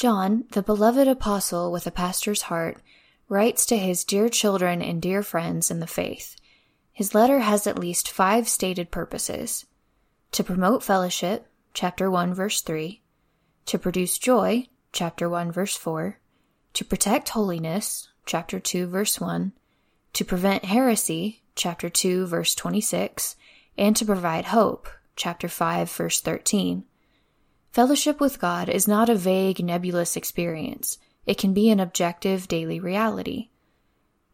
John, the beloved apostle with a pastor's heart, writes to his dear children and dear friends in the faith. His letter has at least five stated purposes. To promote fellowship, chapter 1, verse 3, to produce joy, chapter 1, verse 4, to protect holiness, chapter 2, verse 1, to prevent heresy, chapter 2, verse 26, and to provide hope, chapter 5, verse 13. Fellowship with God is not a vague, nebulous experience. It can be an objective, daily reality.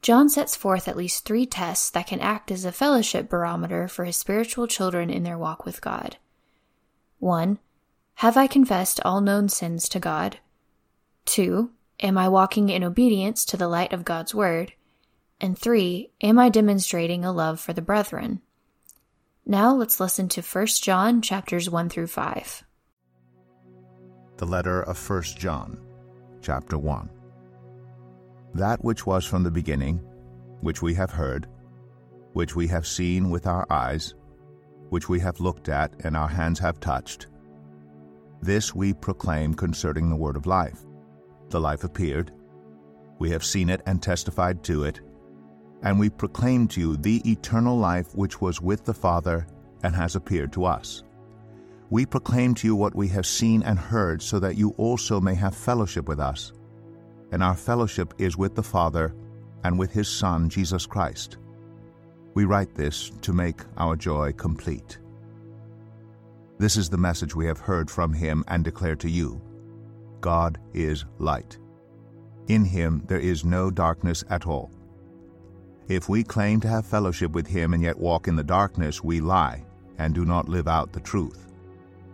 John sets forth at least three tests that can act as a fellowship barometer for his spiritual children in their walk with God. 1. Have I confessed all known sins to God? 2. Am I walking in obedience to the light of God's Word? And 3. Am I demonstrating a love for the brethren? Now let's listen to 1 John chapters 1 through 5 the letter of 1 John, chapter 1. That which was from the beginning, which we have heard, which we have seen with our eyes, which we have looked at and our hands have touched, this we proclaim concerning the word of life. The life appeared, we have seen it and testified to it, and we proclaim to you the eternal life which was with the Father and has appeared to us. We proclaim to you what we have seen and heard, so that you also may have fellowship with us. And our fellowship is with the Father and with His Son, Jesus Christ. We write this to make our joy complete. This is the message we have heard from Him and declare to you God is light. In Him there is no darkness at all. If we claim to have fellowship with Him and yet walk in the darkness, we lie and do not live out the truth.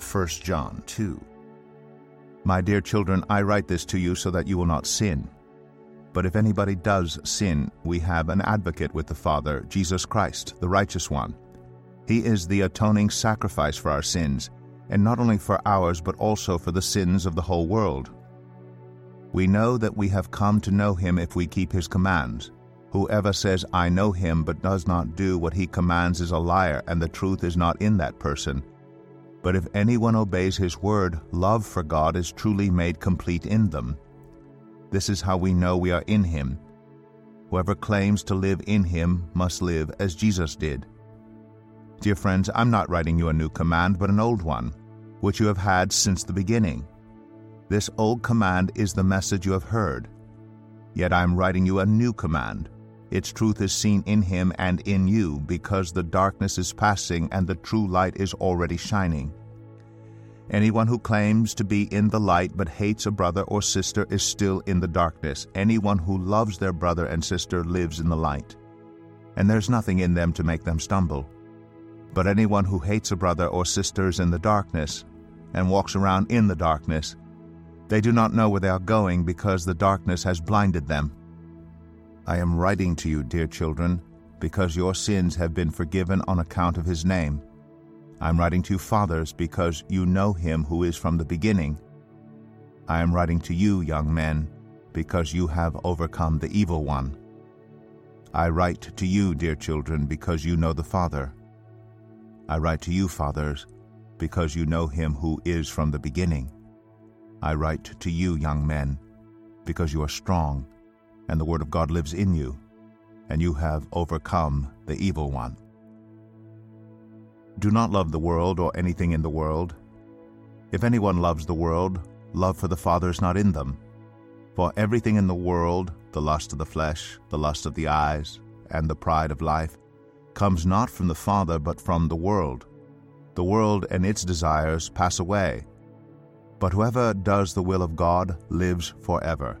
1 John 2. My dear children, I write this to you so that you will not sin. But if anybody does sin, we have an advocate with the Father, Jesus Christ, the righteous one. He is the atoning sacrifice for our sins, and not only for ours, but also for the sins of the whole world. We know that we have come to know him if we keep his commands. Whoever says, I know him, but does not do what he commands is a liar, and the truth is not in that person. But if anyone obeys his word, love for God is truly made complete in them. This is how we know we are in him. Whoever claims to live in him must live as Jesus did. Dear friends, I'm not writing you a new command, but an old one, which you have had since the beginning. This old command is the message you have heard. Yet I am writing you a new command its truth is seen in him and in you, because the darkness is passing and the true light is already shining. Anyone who claims to be in the light but hates a brother or sister is still in the darkness. Anyone who loves their brother and sister lives in the light. And there's nothing in them to make them stumble. But anyone who hates a brother or sister is in the darkness and walks around in the darkness. They do not know where they are going because the darkness has blinded them. I am writing to you, dear children, because your sins have been forgiven on account of his name. I am writing to you, fathers, because you know him who is from the beginning. I am writing to you, young men, because you have overcome the evil one. I write to you, dear children, because you know the Father. I write to you, fathers, because you know him who is from the beginning. I write to you, young men, because you are strong and the Word of God lives in you, and you have overcome the evil one. Do not love the world or anything in the world. If anyone loves the world, love for the Father is not in them. For everything in the world, the lust of the flesh, the lust of the eyes, and the pride of life, comes not from the Father, but from the world. The world and its desires pass away, but whoever does the will of God lives forever.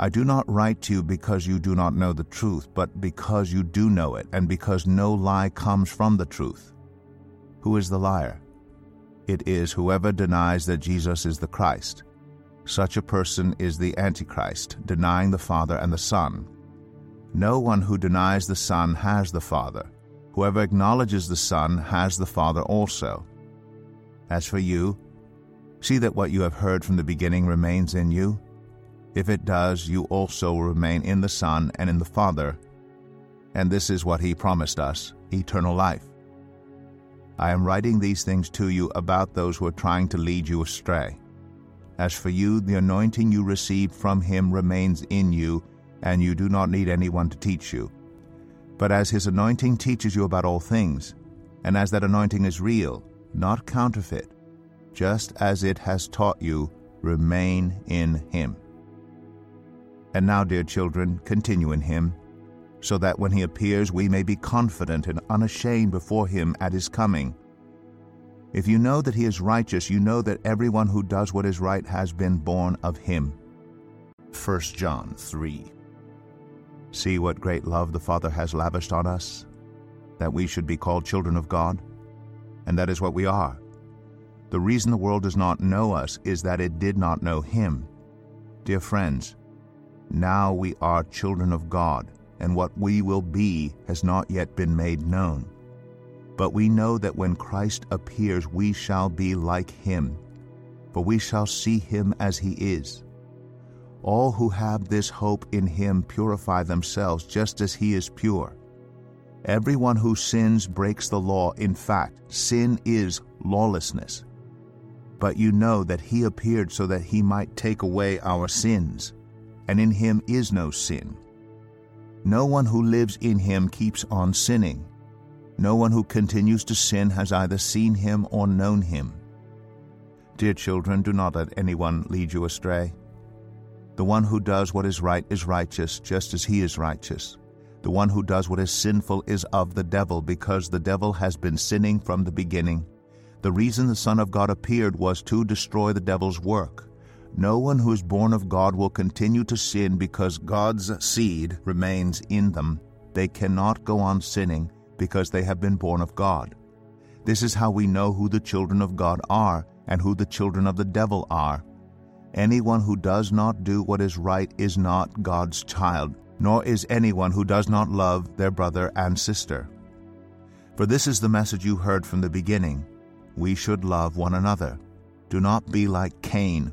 I do not write to you because you do not know the truth, but because you do know it, and because no lie comes from the truth. Who is the liar? It is whoever denies that Jesus is the Christ. Such a person is the Antichrist, denying the Father and the Son. No one who denies the Son has the Father. Whoever acknowledges the Son has the Father also. As for you, see that what you have heard from the beginning remains in you. If it does, you also remain in the Son and in the Father. And this is what He promised us eternal life. I am writing these things to you about those who are trying to lead you astray. As for you, the anointing you received from Him remains in you and you do not need anyone to teach you. But as his anointing teaches you about all things, and as that anointing is real, not counterfeit, just as it has taught you, remain in him. And now, dear children, continue in him, so that when he appears we may be confident and unashamed before him at his coming. If you know that he is righteous, you know that everyone who does what is right has been born of him. 1 John 3 See what great love the Father has lavished on us, that we should be called children of God, and that is what we are. The reason the world does not know us is that it did not know Him. Dear friends, now we are children of God, and what we will be has not yet been made known. But we know that when Christ appears, we shall be like Him, for we shall see Him as He is. All who have this hope in him purify themselves just as he is pure. Everyone who sins breaks the law. In fact, sin is lawlessness. But you know that he appeared so that he might take away our sins, and in him is no sin. No one who lives in him keeps on sinning. No one who continues to sin has either seen him or known him. Dear children, do not let anyone lead you astray. The one who does what is right is righteous, just as he is righteous. The one who does what is sinful is of the devil, because the devil has been sinning from the beginning. The reason the Son of God appeared was to destroy the devil's work. No one who is born of God will continue to sin because God's seed remains in them. They cannot go on sinning because they have been born of God. This is how we know who the children of God are and who the children of the devil are. Anyone who does not do what is right is not God's child, nor is anyone who does not love their brother and sister. For this is the message you heard from the beginning we should love one another. Do not be like Cain,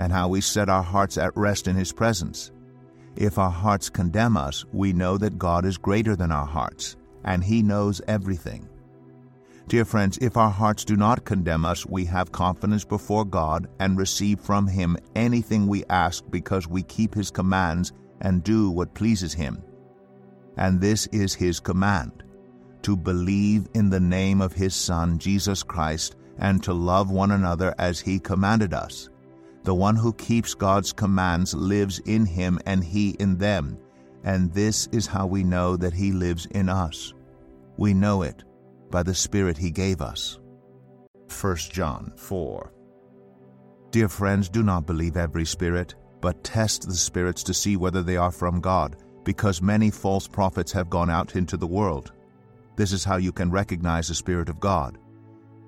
and how we set our hearts at rest in His presence. If our hearts condemn us, we know that God is greater than our hearts, and He knows everything. Dear friends, if our hearts do not condemn us, we have confidence before God and receive from Him anything we ask because we keep His commands and do what pleases Him. and this is his command to believe in the name of his Son, Jesus Christ, and to love one another as he commanded us. The one who keeps God's commands lives in him and he in them, and this is how we know that he lives in us. We know it by the Spirit he gave us. 1 John 4 Dear friends, do not believe every spirit, but test the spirits to see whether they are from God, because many false prophets have gone out into the world. This is how you can recognize the Spirit of God.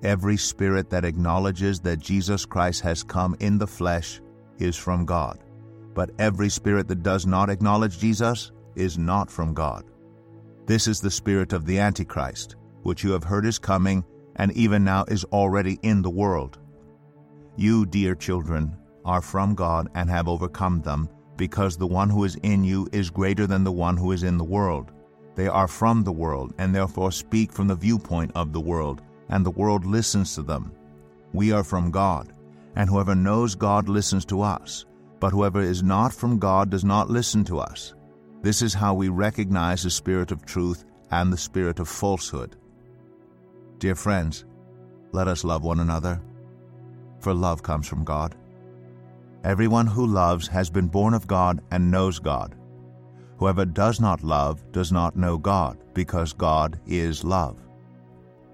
Every spirit that acknowledges that Jesus Christ has come in the flesh is from God. But every spirit that does not acknowledge Jesus is not from God. This is the spirit of the Antichrist, which you have heard is coming, and even now is already in the world. You, dear children, are from God and have overcome them, because the one who is in you is greater than the one who is in the world. They are from the world, and therefore speak from the viewpoint of the world, and the world listens to them. We are from God, and whoever knows God listens to us, but whoever is not from God does not listen to us. This is how we recognize the spirit of truth and the spirit of falsehood. Dear friends, let us love one another, for love comes from God. Everyone who loves has been born of God and knows God. Whoever does not love does not know God, because God is love.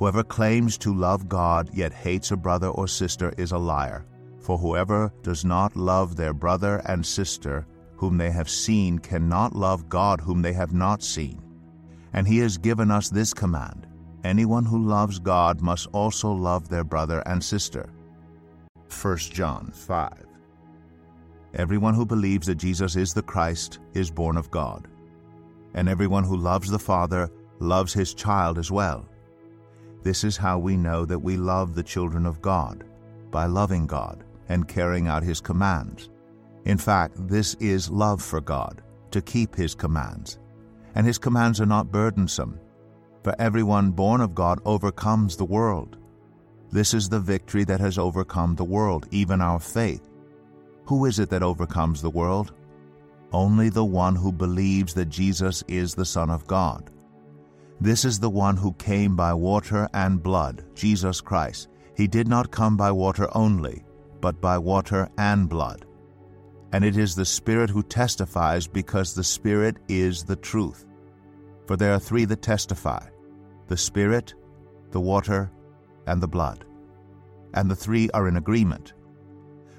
Whoever claims to love God yet hates a brother or sister is a liar. For whoever does not love their brother and sister whom they have seen cannot love God whom they have not seen. And he has given us this command anyone who loves God must also love their brother and sister. 1 John 5 Everyone who believes that Jesus is the Christ is born of God. And everyone who loves the Father loves his child as well. This is how we know that we love the children of God, by loving God and carrying out his commands. In fact, this is love for God, to keep his commands. And his commands are not burdensome, for everyone born of God overcomes the world. This is the victory that has overcome the world, even our faith. Who is it that overcomes the world? Only the one who believes that Jesus is the Son of God. This is the one who came by water and blood, Jesus Christ. He did not come by water only, but by water and blood. And it is the Spirit who testifies, because the Spirit is the truth. For there are three that testify the Spirit, the water, and the blood. And the three are in agreement.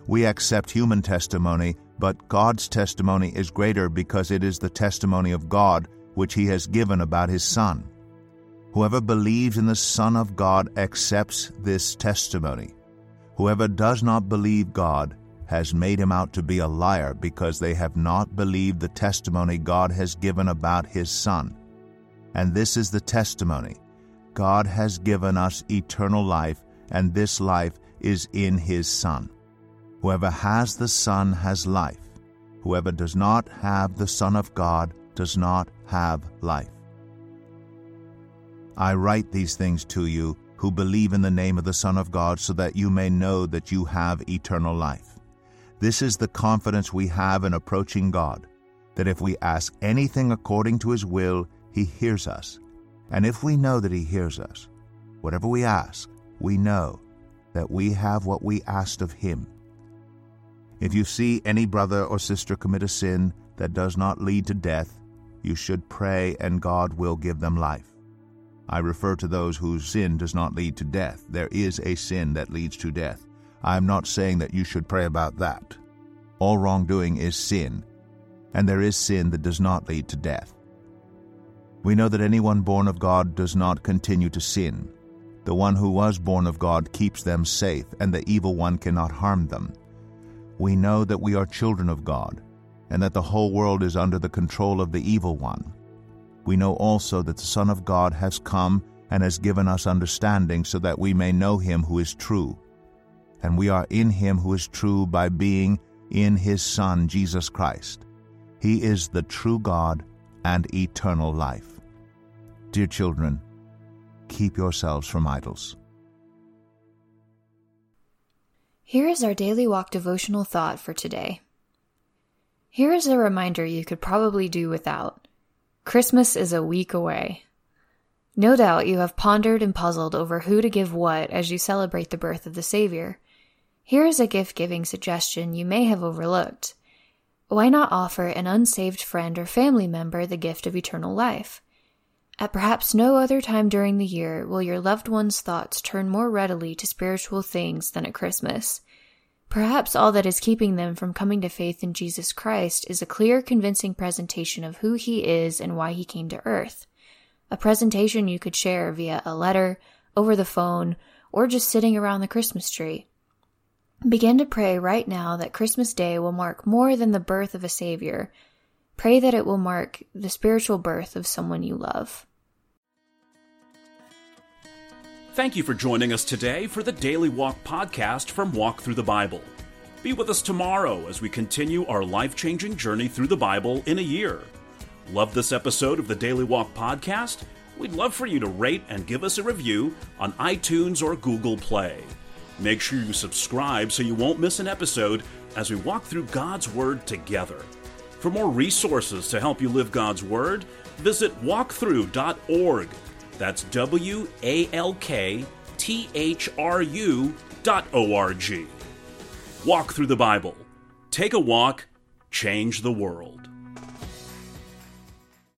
We accept human testimony, but God's testimony is greater because it is the testimony of God which He has given about His Son. Whoever believes in the Son of God accepts this testimony. Whoever does not believe God has made him out to be a liar because they have not believed the testimony God has given about His Son. And this is the testimony God has given us eternal life, and this life is in His Son. Whoever has the Son has life. Whoever does not have the Son of God does not have life. I write these things to you who believe in the name of the Son of God, so that you may know that you have eternal life. This is the confidence we have in approaching God, that if we ask anything according to His will, He hears us. And if we know that He hears us, whatever we ask, we know that we have what we asked of Him. If you see any brother or sister commit a sin that does not lead to death, you should pray and God will give them life. I refer to those whose sin does not lead to death. There is a sin that leads to death. I am not saying that you should pray about that. All wrongdoing is sin, and there is sin that does not lead to death. We know that anyone born of God does not continue to sin. The one who was born of God keeps them safe, and the evil one cannot harm them. We know that we are children of God, and that the whole world is under the control of the evil one we know also that the Son of God has come and has given us understanding so that we may know him who is true. And we are in him who is true by being in his Son, Jesus Christ. He is the true God and eternal life. Dear children, keep yourselves from idols. Here is our daily walk devotional thought for today. Here is a reminder you could probably do without. Christmas is a week away. No doubt you have pondered and puzzled over who to give what as you celebrate the birth of the Savior. Here is a gift giving suggestion you may have overlooked. Why not offer an unsaved friend or family member the gift of eternal life? At perhaps no other time during the year will your loved one's thoughts turn more readily to spiritual things than at Christmas. Perhaps all that is keeping them from coming to faith in Jesus Christ is a clear, convincing presentation of who he is and why he came to earth. A presentation you could share via a letter, over the phone, or just sitting around the Christmas tree. Begin to pray right now that Christmas Day will mark more than the birth of a Savior. Pray that it will mark the spiritual birth of someone you love. Thank you for joining us today for the Daily Walk podcast from Walk Thru the Bible. Be with us tomorrow as we continue our life changing journey through the Bible in a year. Love this episode of the Daily Walk podcast? We'd love for you to rate and give us a review on iTunes or Google Play. Make sure you subscribe so you won't miss an episode as we walk through God's Word together. For more resources to help you live God's Word, visit walkthru.org that's W A L K T H R U dot O R G. Walk Thru the Bible. Take a walk, change the world.